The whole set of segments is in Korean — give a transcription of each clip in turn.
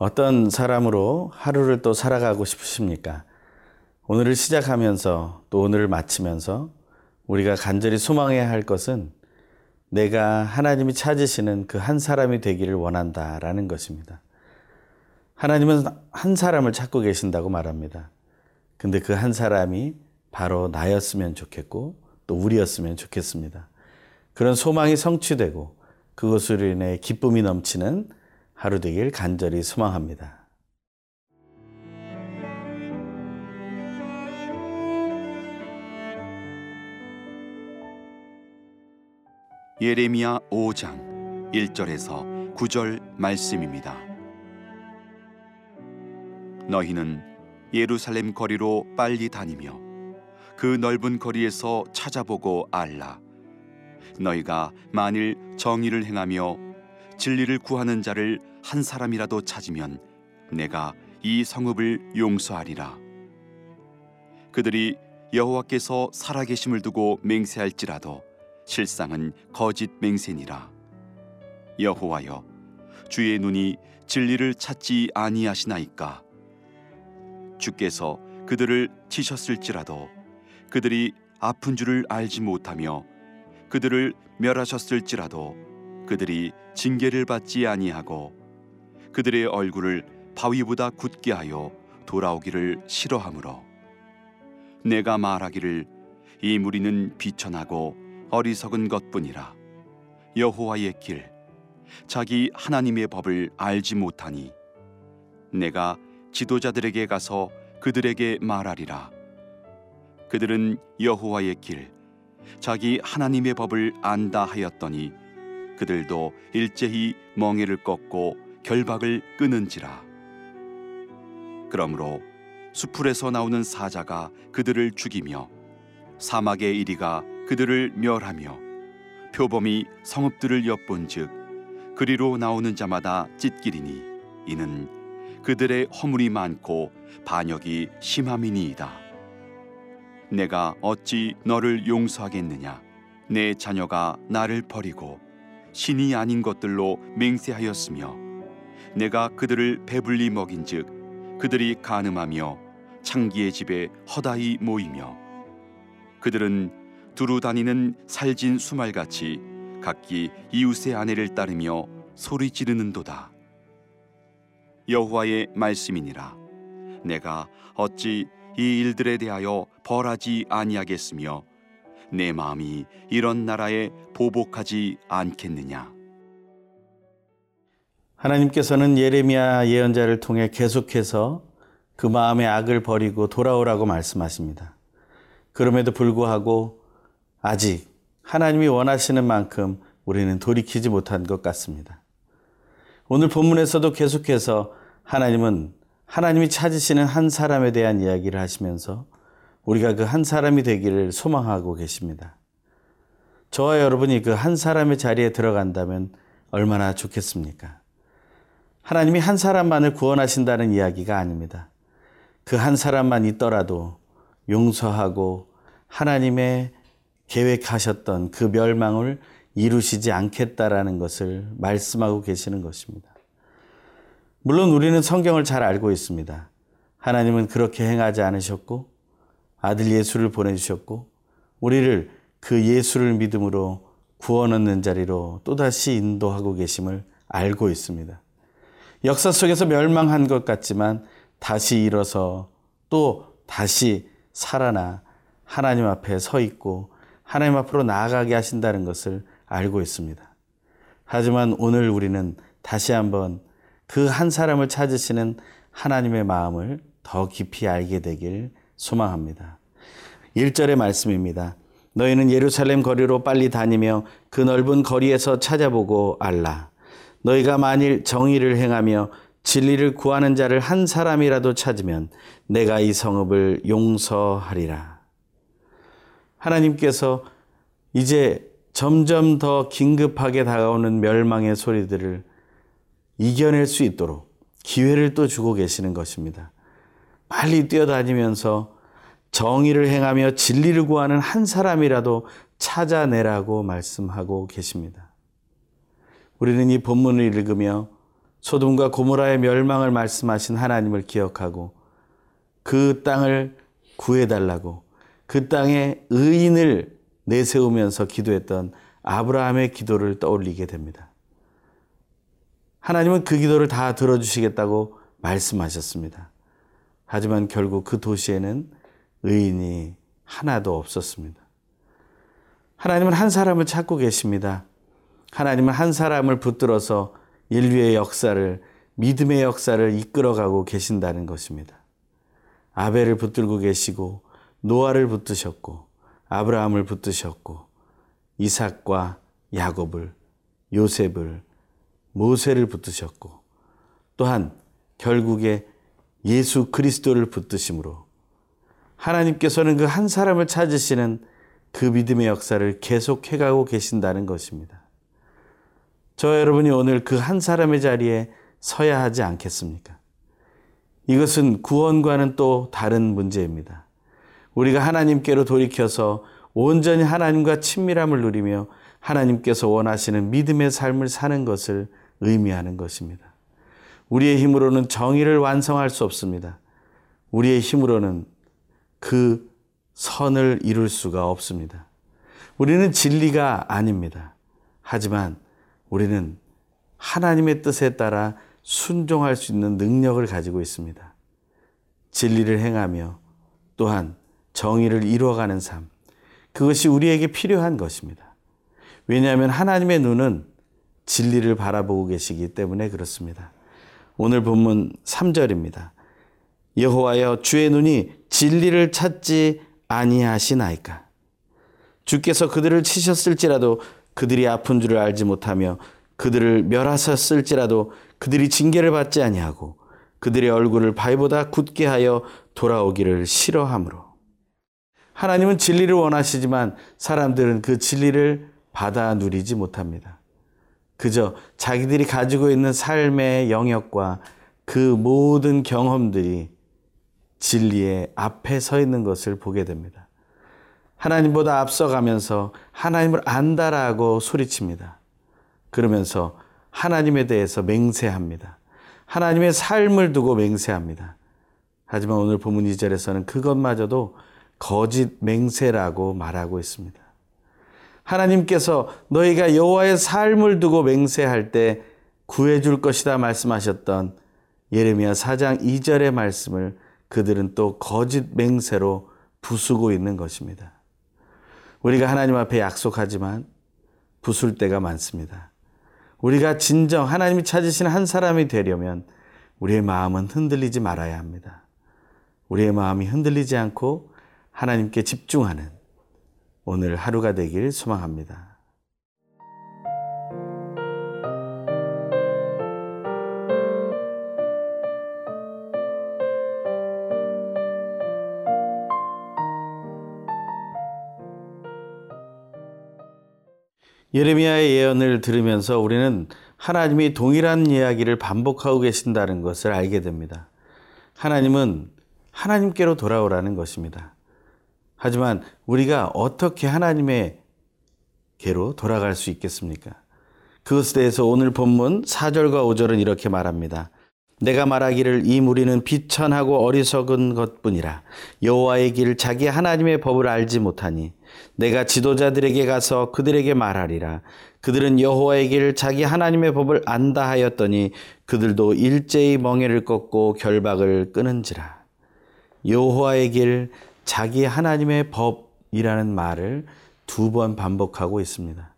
어떤 사람으로 하루를 또 살아가고 싶으십니까? 오늘을 시작하면서 또 오늘을 마치면서 우리가 간절히 소망해야 할 것은 내가 하나님이 찾으시는 그 한 사람이 되기를 원한다라는 것입니다. 하나님은 한 사람을 찾고 계신다고 말합니다. 근데 그 한 사람이 바로 나였으면 좋겠고 또 우리였으면 좋겠습니다. 그런 소망이 성취되고 그것으로 인해 기쁨이 넘치는 하루 되길 간절히 소망합니다. 예레미야 5장 1절에서 9절 말씀입니다. 너희는 예루살렘 거리로 빨리 다니며 그 넓은 거리에서 찾아보고 알라. 너희가 만일 정의를 행하며 진리를 구하는 자를 한 사람이라도 찾으면 내가 이 성읍을 용서하리라. 그들이 여호와께서 살아계심을 두고 맹세할지라도 실상은 거짓 맹세니라. 여호와여, 주의 눈이 진리를 찾지 아니하시나이까? 주께서 그들을 치셨을지라도 그들이 아픈 줄을 알지 못하며 그들을 멸하셨을지라도 그들이 징계를 받지 아니하고 그들의 얼굴을 바위보다 굳게 하여 돌아오기를 싫어하므로 내가 말하기를 이 무리는 비천하고 어리석은 것뿐이라. 여호와의 길 자기 하나님의 법을 알지 못하니 내가 지도자들에게 가서 그들에게 말하리라. 그들은 여호와의 길 자기 하나님의 법을 안다 하였더니 그들도 일제히 멍에를 꺾고 결박을 끊은지라 그러므로 수풀에서 나오는 사자가 그들을 죽이며 사막의 이리가 그들을 멸하며 표범이 성읍들을 엿본즉 그리로 나오는 자마다 찢기리니 이는 그들의 허물이 많고 반역이 심함이니이다. 내가 어찌 너를 용서하겠느냐? 내 자녀가 나를 버리고 신이 아닌 것들로 맹세하였으며 내가 그들을 배불리 먹인즉 그들이 간음하며 창기의 집에 허다히 모이며 그들은 두루 다니는 살진 수말같이 각기 이웃의 아내를 따르며 소리 지르는도다. 여호와의 말씀이니라. 내가 어찌 이 일들에 대하여 벌하지 아니하겠으며 내 마음이 이런 나라에 보복하지 않겠느냐 하나님께서는 예레미야 예언자를 통해 계속해서 그 마음의 악을 버리고 돌아오라고 말씀하십니다. 그럼에도 불구하고 아직 하나님이 원하시는 만큼 우리는 돌이키지 못한 것 같습니다. 오늘 본문에서도 계속해서 하나님은 하나님이 찾으시는 한 사람에 대한 이야기를 하시면서 우리가 그 한 사람이 되기를 소망하고 계십니다. 저와 여러분이 그 한 사람의 자리에 들어간다면 얼마나 좋겠습니까? 하나님이 한 사람만을 구원하신다는 이야기가 아닙니다. 그 한 사람만 있더라도 용서하고 하나님의 계획하셨던 그 멸망을 이루시지 않겠다라는 것을 말씀하고 계시는 것입니다. 물론 우리는 성경을 잘 알고 있습니다. 하나님은 그렇게 행하지 않으셨고 아들 예수를 보내주셨고 우리를 그 예수를 믿음으로 구원 얻는 자리로 또다시 인도하고 계심을 알고 있습니다. 역사 속에서 멸망한 것 같지만 다시 일어서 또 다시 살아나 하나님 앞에 서 있고 하나님 앞으로 나아가게 하신다는 것을 알고 있습니다. 하지만 오늘 우리는 다시 한번 그 한 사람을 찾으시는 하나님의 마음을 더 깊이 알게 되길 소망합니다. 1절의 말씀입니다. 너희는 예루살렘 거리로 빨리 다니며 그 넓은 거리에서 찾아보고 알라. 너희가 만일 정의를 행하며 진리를 구하는 자를 한 사람이라도 찾으면 내가 이 성읍을 용서하리라. 하나님께서 이제 점점 더 긴급하게 다가오는 멸망의 소리들을 이겨낼 수 있도록 기회를 또 주고 계시는 것입니다. 빨리 뛰어다니면서 정의를 행하며 진리를 구하는 한 사람이라도 찾아내라고 말씀하고 계십니다. 우리는 이 본문을 읽으며 소돔과 고모라의 멸망을 말씀하신 하나님을 기억하고 그 땅을 구해달라고 그 땅에 의인을 내세우면서 기도했던 아브라함의 기도를 떠올리게 됩니다. 하나님은 그 기도를 다 들어주시겠다고 말씀하셨습니다. 하지만 결국 그 도시에는 의인이 하나도 없었습니다. 하나님은 한 사람을 찾고 계십니다. 하나님은 한 사람을 붙들어서 인류의 역사를, 믿음의 역사를 이끌어가고 계신다는 것입니다. 아벨을 붙들고 계시고, 노아를 붙드셨고, 아브라함을 붙드셨고, 이삭과 야곱을, 요셉을, 모세를 붙드셨고, 또한 결국에 예수 그리스도를 붙드심으로 하나님께서는 그 한 사람을 찾으시는 그 믿음의 역사를 계속 해가고 계신다는 것입니다. 저 여러분이 오늘 그 한 사람의 자리에 서야 하지 않겠습니까? 이것은 구원과는 또 다른 문제입니다. 우리가 하나님께로 돌이켜서 온전히 하나님과 친밀함을 누리며 하나님께서 원하시는 믿음의 삶을 사는 것을 의미하는 것입니다. 우리의 힘으로는 정의를 완성할 수 없습니다. 우리의 힘으로는 그 선을 이룰 수가 없습니다. 우리는 진리가 아닙니다. 하지만 우리는 하나님의 뜻에 따라 순종할 수 있는 능력을 가지고 있습니다. 진리를 행하며 또한 정의를 이루어가는 삶. 그것이 우리에게 필요한 것입니다. 왜냐하면 하나님의 눈은 진리를 바라보고 계시기 때문에 그렇습니다. 오늘 본문 3절입니다. 여호와여 주의 눈이 진리를 찾지 아니하시나이까 주께서 그들을 치셨을지라도 그들이 아픈 줄을 알지 못하며 그들을 멸하셨을지라도 그들이 징계를 받지 아니하고 그들의 얼굴을 바위보다 굳게 하여 돌아오기를 싫어하므로 하나님은 진리를 원하시지만 사람들은 그 진리를 받아 누리지 못합니다. 그저 자기들이 가지고 있는 삶의 영역과 그 모든 경험들이 진리의 앞에 서 있는 것을 보게 됩니다. 하나님보다 앞서가면서 하나님을 안다라고 소리칩니다. 그러면서 하나님에 대해서 맹세합니다. 하나님의 삶을 두고 맹세합니다. 하지만 오늘 본문 2절에서는 그것마저도 거짓 맹세라고 말하고 있습니다. 하나님께서 너희가 여호와의 삶을 두고 맹세할 때 구해 줄 것이다 말씀하셨던 예레미야 4장 2절의 말씀을 그들은 또 거짓 맹세로 부수고 있는 것입니다. 우리가 하나님 앞에 약속하지만 부술 때가 많습니다. 우리가 진정 하나님이 찾으신 한 사람이 되려면 우리의 마음은 흔들리지 말아야 합니다. 우리의 마음이 흔들리지 않고 하나님께 집중하는 오늘 하루가 되길 소망합니다. 예레미야의 예언을 들으면서 우리는 하나님이 동일한 이야기를 반복하고 계신다는 것을 알게 됩니다. 하나님은 하나님께로 돌아오라는 것입니다. 하지만 우리가 어떻게 하나님의 께로 돌아갈 수 있겠습니까? 그것에 대해서 오늘 본문 4절과 5절은 이렇게 말합니다. 내가 말하기를 이 무리는 비천하고 어리석은 것뿐이라 여호와의 길 자기 하나님의 법을 알지 못하니 내가 지도자들에게 가서 그들에게 말하리라 그들은 여호와의 길 자기 하나님의 법을 안다 하였더니 그들도 일제히 멍에를 꺾고 결박을 끊은지라 여호와의 길 자기 하나님의 법이라는 말을 두 번 반복하고 있습니다.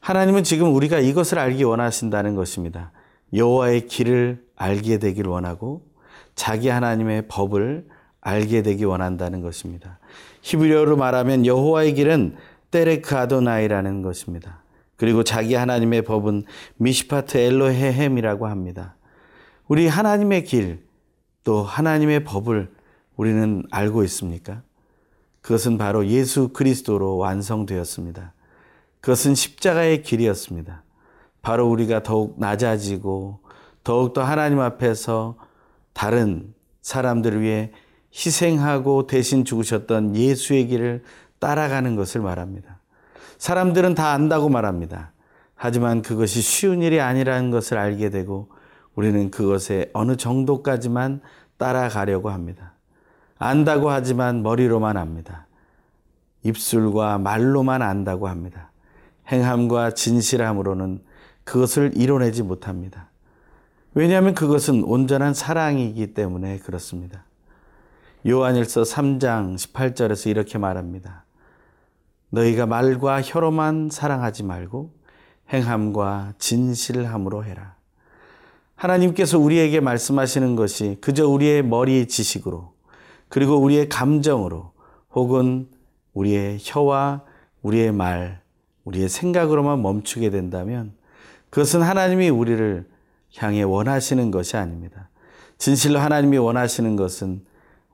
하나님은 지금 우리가 이것을 알기 원하신다는 것입니다. 여호와의 길을 알게 되길 원하고 자기 하나님의 법을 알게 되기 원한다는 것입니다. 히브리어로 말하면 여호와의 길은 때레크 아도나이라는 것입니다. 그리고 자기 하나님의 법은 미시파트 엘로헤헴이라고 합니다. 우리 하나님의 길, 또 하나님의 법을 우리는 알고 있습니까? 그것은 바로 예수 그리스도로 완성되었습니다. 그것은 십자가의 길이었습니다. 바로 우리가 더욱 낮아지고 더욱더 하나님 앞에서 다른 사람들을 위해 희생하고 대신 죽으셨던 예수의 길을 따라가는 것을 말합니다. 사람들은 다 안다고 말합니다. 하지만 그것이 쉬운 일이 아니라는 것을 알게 되고 우리는 그것에 어느 정도까지만 따라가려고 합니다. 안다고 하지만 머리로만 압니다. 입술과 말로만 안다고 합니다. 행함과 진실함으로는 그것을 이뤄내지 못합니다. 왜냐하면 그것은 온전한 사랑이기 때문에 그렇습니다. 요한일서 3장 18절에서 이렇게 말합니다. 너희가 말과 혀로만 사랑하지 말고 행함과 진실함으로 해라. 하나님께서 우리에게 말씀하시는 것이 그저 우리의 머리 지식으로 그리고 우리의 감정으로 혹은 우리의 혀와 우리의 말, 우리의 생각으로만 멈추게 된다면 그것은 하나님이 우리를 향해 원하시는 것이 아닙니다. 진실로 하나님이 원하시는 것은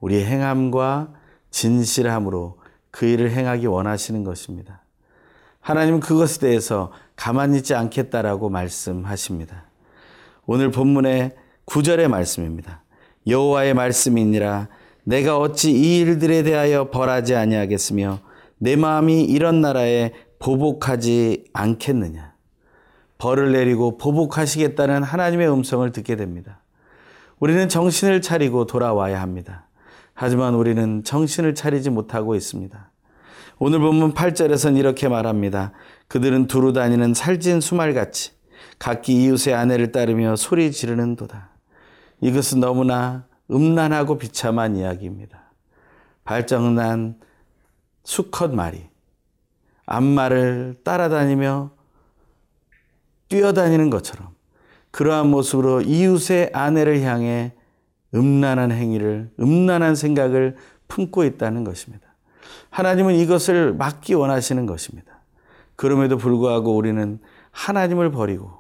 우리의 행함과 진실함으로 그 일을 행하기 원하시는 것입니다. 하나님은 그것에 대해서 가만히 있지 않겠다라고 말씀하십니다. 오늘 본문의 9절의 말씀입니다. 여호와의 말씀이니라 내가 어찌 이 일들에 대하여 벌하지 아니하겠으며 내 마음이 이런 나라에 보복하지 않겠느냐. 벌을 내리고 보복하시겠다는 하나님의 음성을 듣게 됩니다. 우리는 정신을 차리고 돌아와야 합니다. 하지만 우리는 정신을 차리지 못하고 있습니다. 오늘 본문 8절에선 이렇게 말합니다. 그들은 두루 다니는 살찐 수말같이 각기 이웃의 아내를 따르며 소리 지르는 도다. 이것은 너무나 음란하고 비참한 이야기입니다. 발정난 수컷 말이 앞말을 따라다니며 뛰어다니는 것처럼 그러한 모습으로 이웃의 아내를 향해 음란한 행위를, 음란한 생각을 품고 있다는 것입니다. 하나님은 이것을 막기 원하시는 것입니다. 그럼에도 불구하고 우리는 하나님을 버리고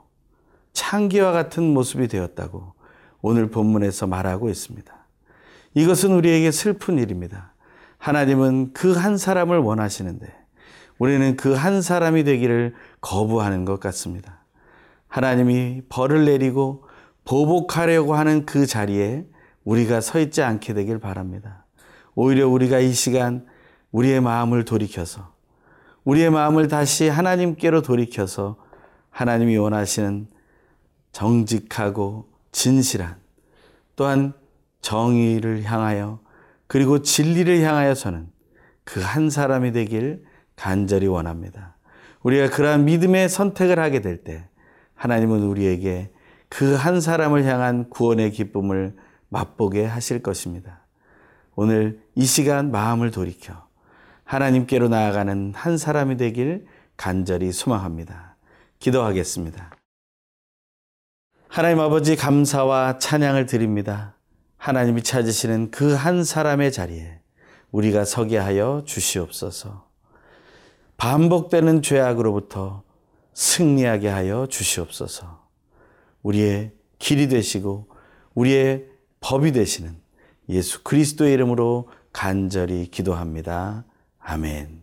창기와 같은 모습이 되었다고 오늘 본문에서 말하고 있습니다. 이것은 우리에게 슬픈 일입니다. 하나님은 그 한 사람을 원하시는데 우리는 그 한 사람이 되기를 거부하는 것 같습니다. 하나님이 벌을 내리고 보복하려고 하는 그 자리에 우리가 서 있지 않게 되길 바랍니다. 오히려 우리가 이 시간 우리의 마음을 돌이켜서 우리의 마음을 다시 하나님께로 돌이켜서 하나님이 원하시는 정직하고 진실한 또한 정의를 향하여 그리고 진리를 향하여서는 그 한 사람이 되길 간절히 원합니다. 우리가 그러한 믿음의 선택을 하게 될 때 하나님은 우리에게 그 한 사람을 향한 구원의 기쁨을 맛보게 하실 것입니다. 오늘 이 시간 마음을 돌이켜 하나님께로 나아가는 한 사람이 되길 간절히 소망합니다. 기도하겠습니다. 하나님 아버지 감사와 찬양을 드립니다. 하나님이 찾으시는 그 한 사람의 자리에 우리가 서게 하여 주시옵소서. 반복되는 죄악으로부터 승리하게 하여 주시옵소서. 우리의 길이 되시고 우리의 법이 되시는 예수 그리스도의 이름으로 간절히 기도합니다. 아멘.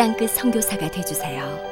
땅끝 선교사가 되주세요.